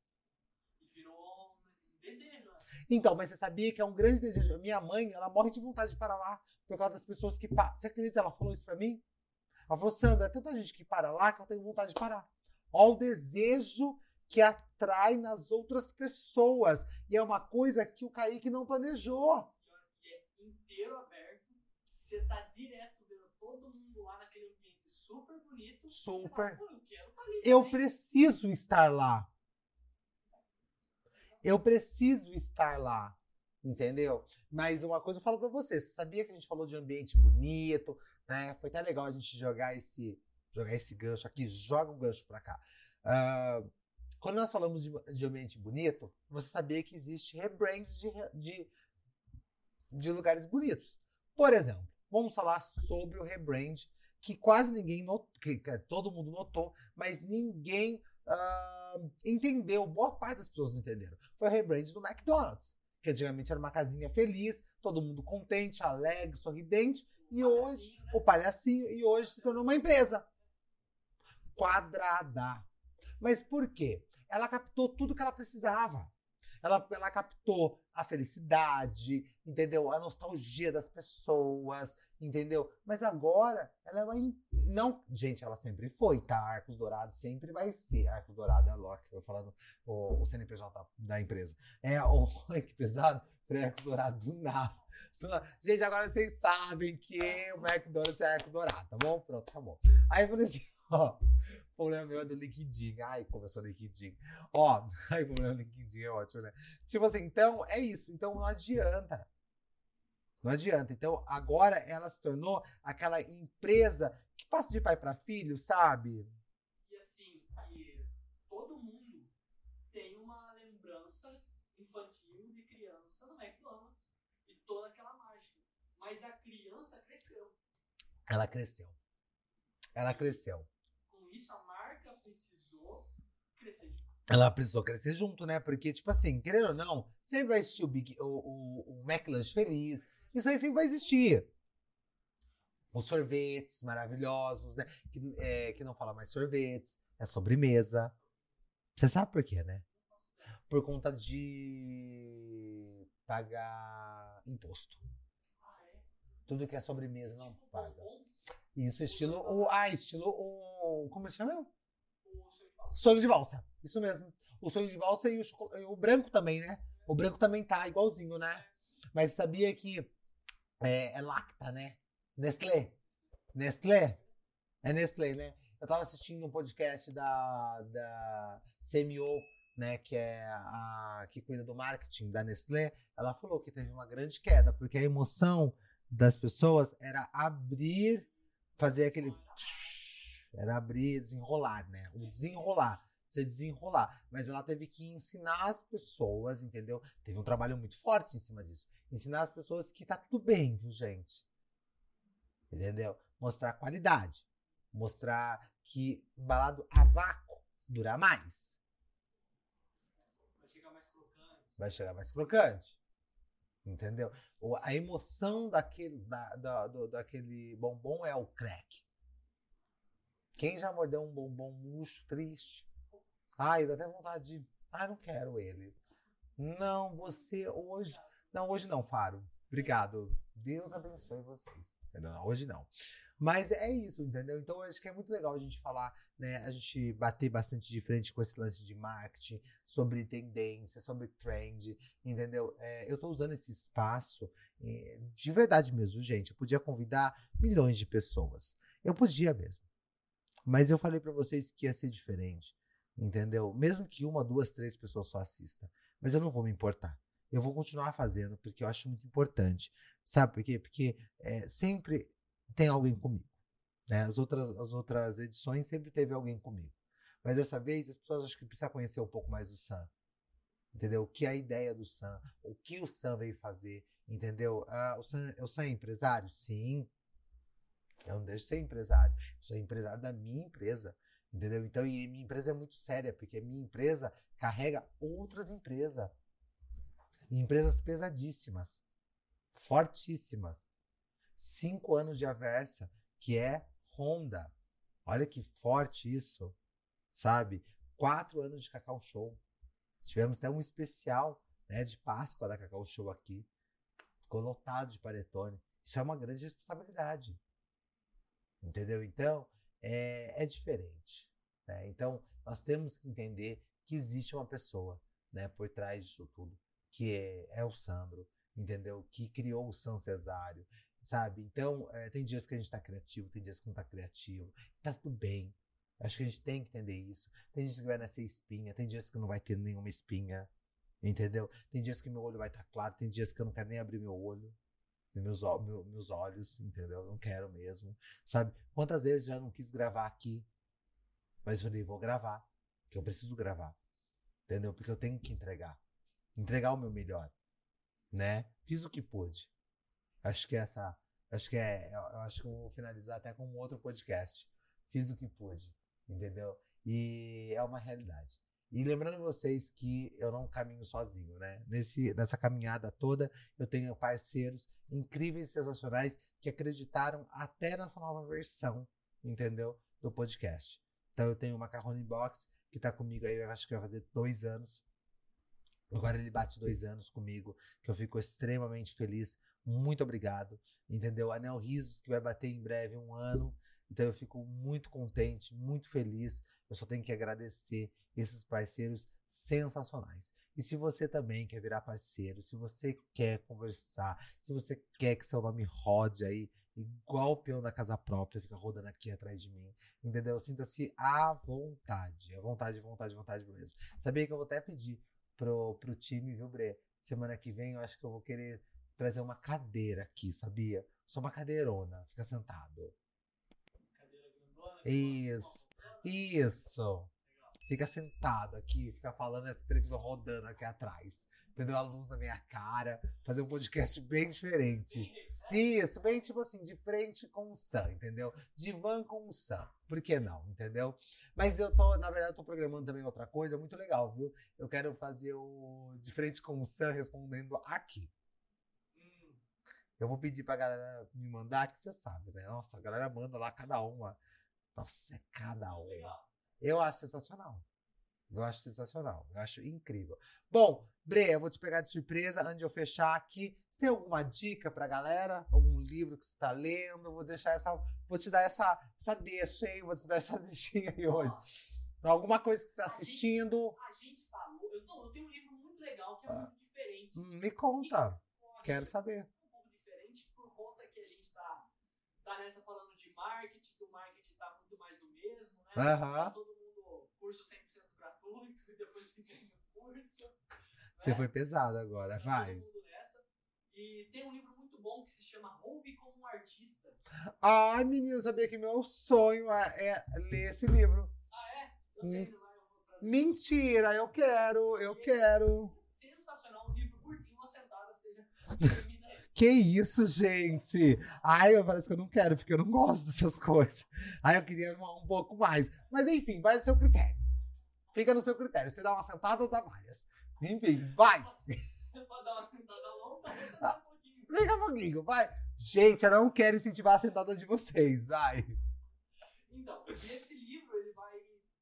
Virou um desejo, né? Então, mas você sabia que é um grande desejo. Minha mãe, ela morre de vontade de parar lá por causa das pessoas que param. Você acredita? Ela falou isso pra mim? Ela falou, Sandra, é tanta gente que para lá que eu tenho vontade de parar. Olha o desejo que atrai nas outras pessoas. E é uma coisa que o Kaique não planejou. E é inteiro aberto. Você tá direto vendo todo mundo lá naquele ambiente super bonito. Super. fala, eu ali. Eu preciso estar lá. Eu preciso estar lá. Entendeu? Mas uma coisa eu falo pra você. Você sabia que a gente falou de ambiente bonito, né? Foi até legal a gente jogar esse, jogar esse gancho aqui. Joga um gancho pra cá. Ah, quando nós falamos de, de ambiente bonito, você sabia que existe rebrands de, de, de lugares bonitos. Por exemplo, vamos falar sobre o rebrand que quase ninguém notou, que, que todo mundo notou, mas ninguém ah, entendeu. Boa parte das pessoas não entenderam. Foi o rebrand do McDonald's, que antigamente era uma casinha feliz, todo mundo contente, alegre, sorridente, e hoje né? o palhacinho, e hoje se tornou uma empresa quadrada. Mas por quê? Ela captou tudo que ela precisava. Ela, ela captou a felicidade, entendeu? A nostalgia das pessoas, entendeu? Mas agora ela é uma. em- Não, gente, ela sempre foi, tá? Arcos Dourados sempre vai ser. Arcos Dourados é a Loki, eu falando o, o CNPJ da, empresa. É, [LAUGHS] o, que pesado. Arcos Dourados do nada. Gente, agora vocês sabem que o McDonald's é Arcos Dourado, tá bom? Pronto, acabou. Aí eu falei assim, [LAUGHS] ó. O problema meu é do LinkedIn. Ai, começou o LinkedIn. Ó, [LAUGHS] ai, o problema do LinkedIn é ótimo, né? Tipo assim, então é isso. Então não adianta. Não adianta. Então agora ela se tornou aquela empresa que passa de pai para filho, sabe? E assim, todo mundo tem uma lembrança infantil de criança no McDonald's. E toda aquela mágica. Mas a criança cresceu. Ela cresceu. Ela cresceu. Com isso, a marca precisou crescer. Ela precisou crescer junto, né? Porque, tipo assim, querendo ou não, sempre vai existir o, Big, o, o, o feliz. Isso aí sempre vai existir. Os sorvetes maravilhosos, né? Que, é, que não fala mais sorvetes, é sobremesa. Você sabe por quê, né? Por conta de pagar imposto. Tudo que é sobremesa não paga. Isso, estilo. O, ah, estilo. O, como se chama? Sonho de valsa. Isso mesmo. O sonho de valsa e o, e o branco também, né? O branco também tá igualzinho, né? Mas sabia que é, é Lacta, né? Nestlé. Nestlé? É Nestlé, né? Eu tava assistindo um podcast da, da CMO, né, que é a que cuida do marketing da Nestlé. Ela falou que teve uma grande queda, porque a emoção das pessoas era abrir, fazer aquele era abrir, desenrolar, né? O desenrolar, você desenrolar. Mas ela teve que ensinar as pessoas, entendeu? Teve um trabalho muito forte em cima disso. Ensinar as pessoas que tá tudo bem, viu, gente? Entendeu? Mostrar qualidade. Mostrar que balado a vácuo dura mais. Vai chegar mais crocante. Vai chegar mais crocante. Entendeu? A emoção daquele, da, da, do, daquele bombom é o crack. Quem já mordeu um bombom murcho, triste? Ai, dá até vontade de. Ai, não quero ele. Não, você hoje. Não, hoje não, Faro. Obrigado. Deus abençoe vocês. Não, hoje não. Mas é isso, entendeu? Então acho que é muito legal a gente falar, né? A gente bater bastante de frente com esse lance de marketing, sobre tendência, sobre trend, entendeu? É, eu tô usando esse espaço é, de verdade mesmo, gente. Eu podia convidar milhões de pessoas. Eu podia mesmo. Mas eu falei para vocês que ia ser diferente, entendeu? Mesmo que uma, duas, três pessoas só assistam. Mas eu não vou me importar. Eu vou continuar fazendo porque eu acho muito importante. Sabe por quê? Porque é, sempre tem alguém comigo. Né? As, outras, as outras edições sempre teve alguém comigo. Mas dessa vez as pessoas acham que precisam conhecer um pouco mais do Sam. Entendeu? O que é a ideia do Sam? O que o Sam veio fazer? Entendeu? Ah, o, Sam, o Sam é empresário? Sim. Eu não deixo de ser empresário. Eu sou empresário da minha empresa. Entendeu? Então, e minha empresa é muito séria, porque minha empresa carrega outras empresas. Empresas pesadíssimas, fortíssimas. Cinco anos de Aversa, que é Honda. Olha que forte isso, sabe? Quatro anos de Cacau Show. Tivemos até um especial né, de Páscoa da Cacau Show aqui. Ficou lotado de paretone. Isso é uma grande responsabilidade. Entendeu? Então, é, é diferente. Né? Então, nós temos que entender que existe uma pessoa né, por trás disso tudo, que é, é o Sandro, entendeu? Que criou o São Cesário, sabe? Então, é, tem dias que a gente tá criativo, tem dias que não tá criativo. Tá tudo bem. Acho que a gente tem que entender isso. Tem dias que vai nascer espinha, tem dias que não vai ter nenhuma espinha, entendeu? Tem dias que meu olho vai estar tá claro, tem dias que eu não quero nem abrir meu olho meus, meu, meus olhos, entendeu? Não quero mesmo, sabe? Quantas vezes já não quis gravar aqui, mas falei, vou gravar, que eu preciso gravar, entendeu? Porque eu tenho que entregar, entregar o meu melhor, né? Fiz o que pude. Acho que essa, acho que é, eu acho que eu vou finalizar até com um outro podcast. Fiz o que pude, entendeu? E é uma realidade. E lembrando vocês que eu não caminho sozinho, né? Nesse, nessa caminhada toda, eu tenho parceiros incríveis sensacionais que acreditaram até nessa nova versão, entendeu? Do podcast. Então eu tenho o Macarrone Box, que está comigo aí, eu acho que vai fazer dois anos. Agora ele bate dois anos comigo, que eu fico extremamente feliz. Muito obrigado, entendeu? Anel Risos, que vai bater em breve um ano. Então eu fico muito contente, muito feliz. Eu só tenho que agradecer esses parceiros sensacionais. E se você também quer virar parceiro, se você quer conversar, se você quer que seu nome rode aí, igual o peão da casa própria, fica rodando aqui atrás de mim, entendeu? Sinta-se à vontade, à vontade, vontade, vontade mesmo. Sabia que eu vou até pedir pro, pro time, viu, Bre? Semana que vem eu acho que eu vou querer trazer uma cadeira aqui, sabia? Só uma cadeirona, fica sentado. Isso. Isso. Fica sentado aqui, fica falando essa televisão rodando aqui atrás. entendeu? A luz na minha cara, fazer um podcast [LAUGHS] bem diferente. Isso, bem tipo assim, de frente com o Sam, entendeu? De van com o Sam. Por que não, entendeu? Mas eu tô, na verdade, eu tô programando também outra coisa muito legal, viu? Eu quero fazer o de frente com o Sam respondendo aqui. Eu vou pedir pra galera me mandar, que você sabe, né? Nossa, a galera manda lá cada uma. Nossa, é cada legal. Eu acho sensacional. Eu acho sensacional. Eu acho incrível. Bom, Bre, eu vou te pegar de surpresa antes de eu fechar aqui. Você tem alguma dica pra galera? Algum livro que você tá lendo? Vou deixar essa. Vou te dar essa, essa deixa aí. Vou te dar essa [LAUGHS] deixinha aí hoje. Alguma coisa que você tá assistindo? A gente falou. Eu, não, eu tenho um livro muito legal que é muito diferente. Hum, Me conta. Quero saber. um pouco diferente por conta que a gente tá, tá nessa falando de que marketing tá muito mais do mesmo, né? Aham. Todo mundo curso 100% gratuito e depois [LAUGHS] curso. Você né? foi pesado agora. Vai. E tem um livro muito bom que se chama Roube como um Artista. Ai, menino, sabia que meu sonho é, é ler esse livro. Ah, é? Eu Hum. tenho lá, eu vou trazer. Mentira, eu quero, eu quero. Sensacional, um livro curtinho, uma sentada, seja. Que isso, gente? Ai, eu parece que eu não quero, porque eu não gosto dessas coisas. Ai, eu queria um, um pouco mais. Mas enfim, vai no seu critério. Fica no seu critério. Você dá uma sentada ou dá várias. Enfim, vai. Pode dar uma sentada longa, um pouquinho. Fica um pouquinho, vai. Gente, eu não quero incentivar a sentada de vocês, vai. Então, esse livro ele vai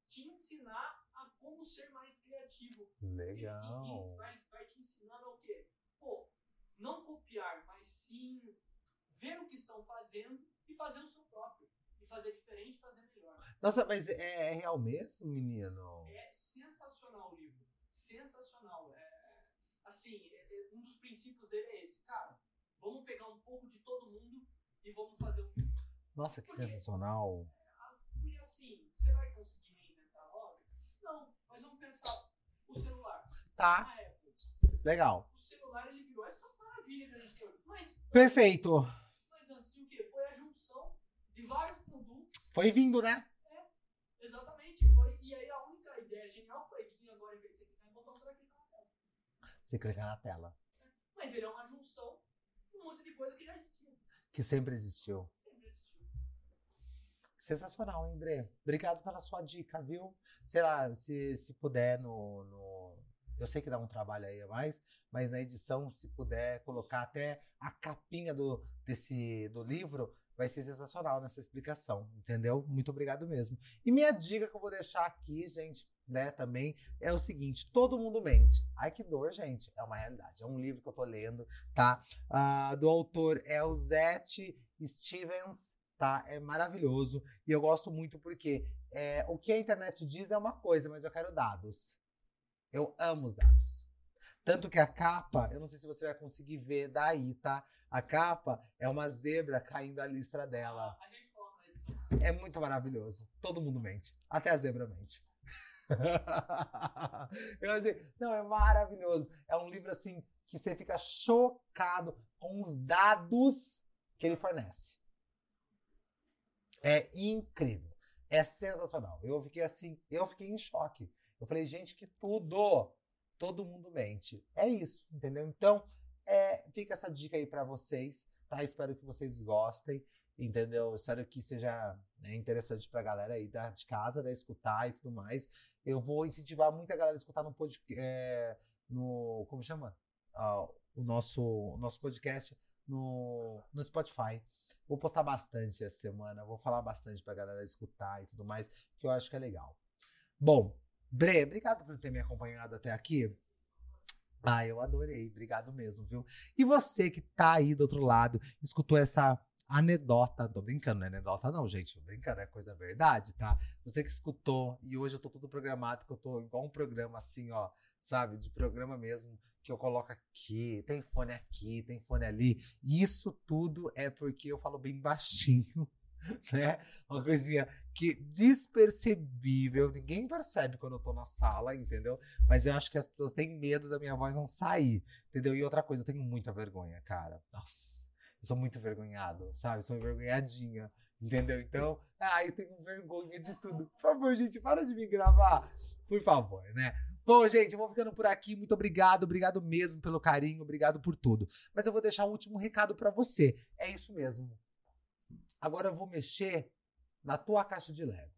te ensinar a como ser mais criativo. E- E, e vai, vai te ensinando o quê? Pô, não copiar, ver o que estão fazendo e fazer o seu próprio. E fazer diferente e fazer melhor. Nossa, mas é, é real mesmo, menino? É sensacional o livro. Sensacional. É, assim, é- é- um dos princípios dele é esse. Cara, vamos pegar um pouco de todo mundo e vamos fazer um Nossa, que sensacional. Porque assim, você vai conseguir reinventar a roda? Não, mas vamos pensar, o celular. Tá, legal. o celular ele virou essa maravilha que a gente tem hoje. Mas, Perfeito. mas antes de o quê? Foi a junção de vários produtos. Foi vindo, né? Exatamente, foi. E aí a única ideia genial foi que agora, em vez de você clicar em botão, você vai clicar na tela. Você clicar na tela. Mas ele é uma junção de um monte de coisa que já existia. Que sempre existiu. Sempre existiu. Sensacional, hein, Bre? Obrigado pela sua dica, viu? Sei lá, se, se puder no, no- Eu sei que dá um trabalho aí a mais, mas na edição, se puder colocar até a capinha do, desse, do livro, vai ser sensacional nessa explicação, entendeu? Muito obrigado mesmo. E minha dica que eu vou deixar aqui, gente, né, também, é o seguinte: todo mundo mente. Ai, que dor, gente. É uma realidade. É um livro que eu tô lendo, tá? Ah, do autor Elzette Stevens, tá? É maravilhoso. E eu gosto muito porque é, o que a internet diz é uma coisa, mas eu quero dados. Eu amo os dados. Tanto que a capa, eu não sei se você vai conseguir ver daí, tá? A capa é uma zebra caindo a listra dela. A gente coloca edição. É muito maravilhoso. Todo mundo mente. Até a zebra mente. [LAUGHS] Eu achei, não, é maravilhoso. É um livro assim que você fica chocado com os dados que ele fornece. É incrível. É sensacional. Eu fiquei assim, eu fiquei em choque. Eu falei, gente, que tudo. Todo mundo mente. É isso, entendeu? Então, é, fica essa dica aí pra vocês, tá? Espero que vocês gostem, entendeu? Espero que seja né, interessante pra galera aí da, de casa, né? Escutar e tudo mais. Eu vou incentivar muita galera a escutar no podcast, é, no, como chama? Ah, o nosso, nosso podcast no, no Spotify. Vou postar bastante essa semana, vou falar bastante pra galera escutar e tudo mais, que eu acho que é legal. Bom, Bre, obrigado por ter me acompanhado até aqui. Ah, eu adorei, obrigado mesmo, viu? E você que tá aí do outro lado, escutou essa anedota, tô brincando, não é anedota não, gente, tô brincando, é coisa verdade, tá? Você que escutou, e hoje eu tô todo programado, que eu tô igual um programa assim, ó, sabe, de programa mesmo, que eu coloco aqui, tem fone aqui, tem fone ali, isso tudo é porque eu falo bem baixinho, [LAUGHS] né? Uma coisinha que despercebível, ninguém percebe quando eu tô na sala, entendeu? Mas eu acho que as pessoas têm medo da minha voz não sair, entendeu? E outra coisa, eu tenho muita vergonha, cara. Nossa, eu sou muito envergonhado, sabe? Eu sou envergonhadinha, entendeu? Então, ai, eu tenho vergonha de tudo. Por favor, gente, para de me gravar. Por favor, né? Bom, gente, eu vou ficando por aqui. Muito obrigado, obrigado mesmo pelo carinho, obrigado por tudo. Mas eu vou deixar um último recado para você. É isso mesmo. Agora eu vou mexer na tua caixa de Lego.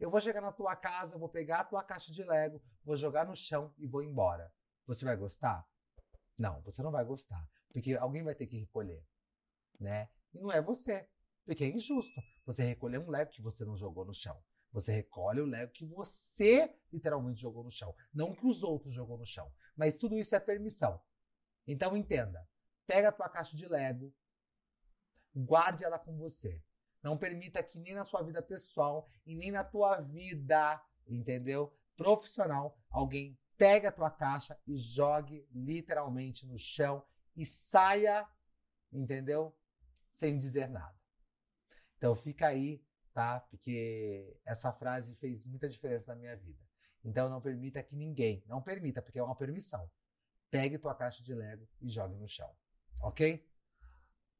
Eu vou chegar na tua casa, vou pegar a tua caixa de Lego, vou jogar no chão e vou embora. Você vai gostar? Não, você não vai gostar, porque alguém vai ter que recolher, né? E não é você, porque é injusto. Você recolher um Lego que você não jogou no chão. Você recolhe o Lego que você literalmente jogou no chão, não que os outros jogou no chão. Mas tudo isso é permissão. Então entenda. Pega a tua caixa de Lego, guarde ela com você. Não permita que nem na sua vida pessoal e nem na tua vida, entendeu? Profissional, alguém pegue a tua caixa e jogue literalmente no chão e saia, entendeu? Sem dizer nada. Então fica aí, tá? Porque essa frase fez muita diferença na minha vida. Então não permita que ninguém, não permita, porque é uma permissão. Pegue tua caixa de Lego e jogue no chão. OK?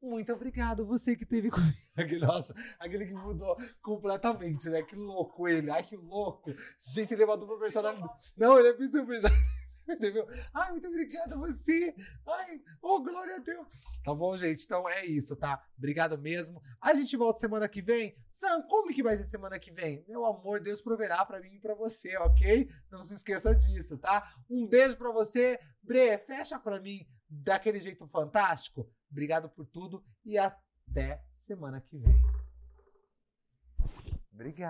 Muito obrigado, você que teve [LAUGHS] comigo. Aquele, nossa, aquele que mudou completamente, né? Que louco ele. Ai, que louco. Gente, ele é uma dupla personalidade. Não, ele é [LAUGHS] Você viu? Ai, muito obrigado você. Ai, oh, glória a Deus. Tá bom, gente? Então é isso, tá? Obrigado mesmo. A gente volta semana que vem. Sam, como que vai ser semana que vem? Meu amor, Deus proverá para mim e pra você, ok? Não se esqueça disso, tá? Um beijo para você. Bre, fecha para mim daquele jeito fantástico. Obrigado por tudo e até semana que vem. Obrigado.